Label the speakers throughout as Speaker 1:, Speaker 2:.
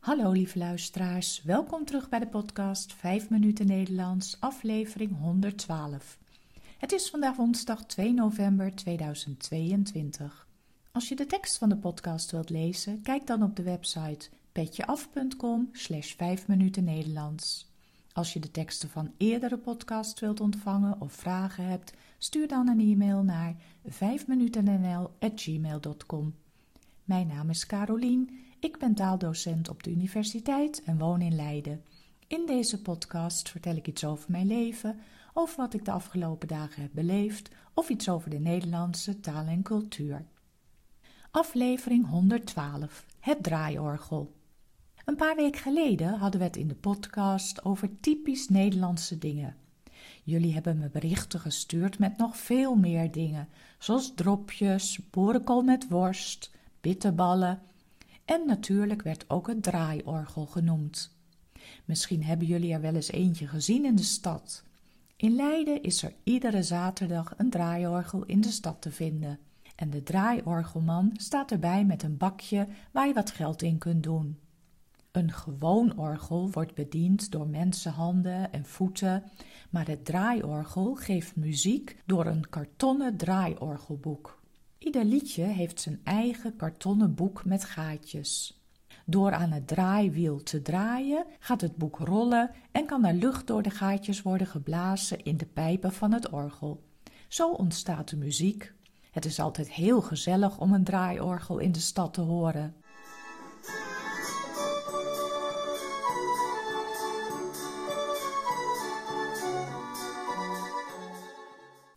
Speaker 1: Hallo lieve luisteraars, welkom terug bij de podcast 5 minuten Nederlands, aflevering 112. Het is vandaag woensdag 2 november 2022. Als je de tekst van de podcast wilt lezen, kijk dan op de website petjeaf.com slash 5 minuten Nederlands. Als je de teksten van eerdere podcasts wilt ontvangen of vragen hebt, stuur dan een e-mail naar 5minutennl.gmail.com. Mijn naam is Carolien, ik ben taaldocent op de universiteit en woon in Leiden. In deze podcast vertel ik iets over mijn leven, over wat ik de afgelopen dagen heb beleefd of iets over de Nederlandse taal en cultuur. Aflevering 112: Het draaiorgel. Een paar weken geleden hadden we het in de podcast over typisch Nederlandse dingen. Jullie hebben me berichten gestuurd met nog veel meer dingen, zoals dropjes, boerenkool met worst, bitterballen en natuurlijk werd ook het draaiorgel genoemd. Misschien hebben jullie er wel eens eentje gezien in de stad. In Leiden is er iedere zaterdag een draaiorgel in de stad te vinden. En de draaiorgelman staat erbij met een bakje waar je wat geld in kunt doen. Een gewoon orgel wordt bediend door mensenhanden en voeten, maar het draaiorgel geeft muziek door een kartonnen draaiorgelboek. Ieder liedje heeft zijn eigen kartonnen boek met gaatjes. Door aan het draaiwiel te draaien gaat het boek rollen en kan er lucht door de gaatjes worden geblazen in de pijpen van het orgel. Zo ontstaat de muziek. Het is altijd heel gezellig om een draaiorgel in de stad te horen.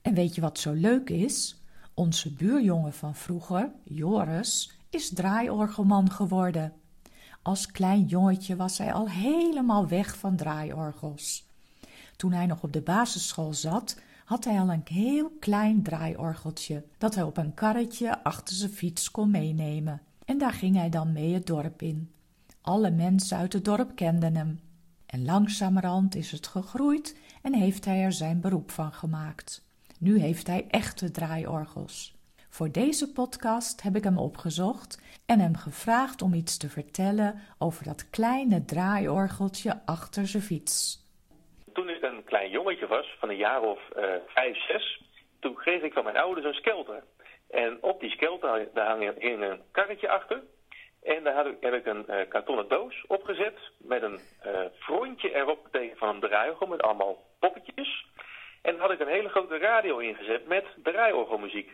Speaker 1: En weet je wat zo leuk is? Onze buurjongen van vroeger, Joris, is draaiorgelman geworden. Als klein jongetje was hij al helemaal weg van draaiorgels. Toen hij nog op de basisschool zat, had hij al een heel klein draaiorgeltje dat hij op een karretje achter zijn fiets kon meenemen. En daar ging hij dan mee het dorp in. Alle mensen uit het dorp kenden hem. En langzamerhand is het gegroeid en heeft hij er zijn beroep van gemaakt. Nu heeft hij echte draaiorgels. Voor deze podcast heb ik hem opgezocht en hem gevraagd om iets te vertellen over dat kleine draaiorgeltje achter zijn fiets.
Speaker 2: Toen ik een klein jongetje was, van een jaar of uh, vijf, zes, toen kreeg ik van mijn ouders een skelter. En op die skelter daar hing een karretje achter. En daar heb ik een uh, kartonnen doos opgezet met een uh, frontje erop tegen van een draaiorgel met allemaal poppetjes. En had ik een hele grote radio ingezet met draaiorgelmuziek.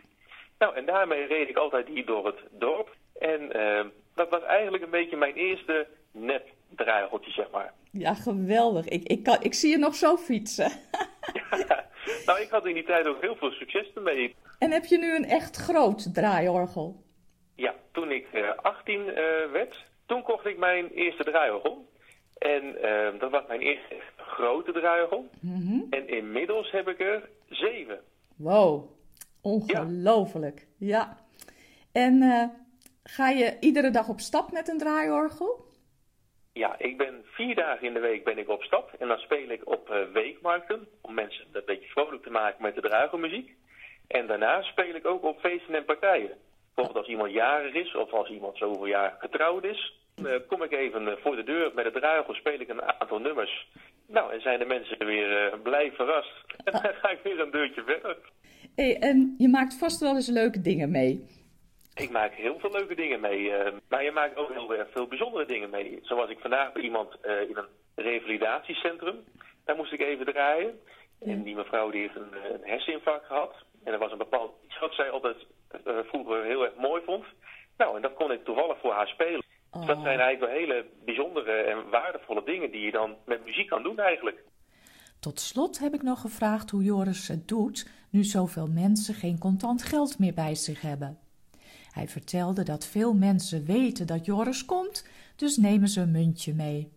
Speaker 2: Nou, en daarmee reed ik altijd hier door het dorp. En uh, dat was eigenlijk een beetje mijn eerste nep draaiorgeltje, zeg maar.
Speaker 1: Ja, geweldig. Ik, ik, kan, ik zie je nog zo fietsen.
Speaker 2: ja, nou, ik had in die tijd ook heel veel succes ermee.
Speaker 1: En heb je nu een echt groot draaiorgel?
Speaker 2: Ja, toen ik uh, 18 uh, werd, toen kocht ik mijn eerste draaiorgel. En uh, dat was mijn eerste grote draaiorgel. Mm -hmm. En inmiddels heb ik er zeven.
Speaker 1: Wow, ongelooflijk. Ja. ja. En uh, ga je iedere dag op stap met een draaiorgel?
Speaker 2: Ja, ik ben vier dagen in de week ben ik op stap. En dan speel ik op uh, weekmarkten. Om mensen een beetje vrolijk te maken met de draaiorgelmuziek. En daarna speel ik ook op feesten en partijen. Bijvoorbeeld als iemand jarig is of als iemand zoveel jaar getrouwd is. Uh, kom ik even voor de deur met het draaiorgel, speel ik een aantal nummers. Nou, en zijn de mensen weer uh, blij verrast. En dan ga ik weer een deurtje verder.
Speaker 1: Hey, en je maakt vast wel eens leuke dingen mee.
Speaker 2: Ik maak heel veel leuke dingen mee. Uh, maar je maakt ook heel erg veel bijzondere dingen mee. Zoals ik vandaag bij iemand uh, in een revalidatiecentrum. Daar moest ik even draaien. Ja. En die mevrouw die heeft een, een herseninfarct gehad. En er was een bepaald iets wat zij altijd vroeger heel erg mooi vond. Nou, en dat kon ik toevallig voor haar spelen. Oh. Dat zijn eigenlijk wel hele bijzondere en waardevolle dingen die je dan met muziek kan doen eigenlijk.
Speaker 1: Tot slot heb ik nog gevraagd hoe Joris het doet nu zoveel mensen geen contant geld meer bij zich hebben. Hij vertelde dat veel mensen weten dat Joris komt, dus nemen ze een muntje mee.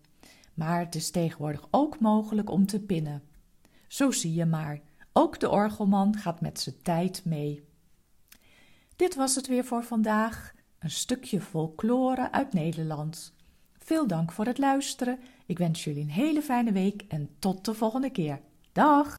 Speaker 1: Maar het is tegenwoordig ook mogelijk om te pinnen. Zo zie je maar, ook de orgelman gaat met zijn tijd mee. Dit was het weer voor vandaag een stukje folklore uit Nederland. Veel dank voor het luisteren. Ik wens jullie een hele fijne week en tot de volgende keer. Dag!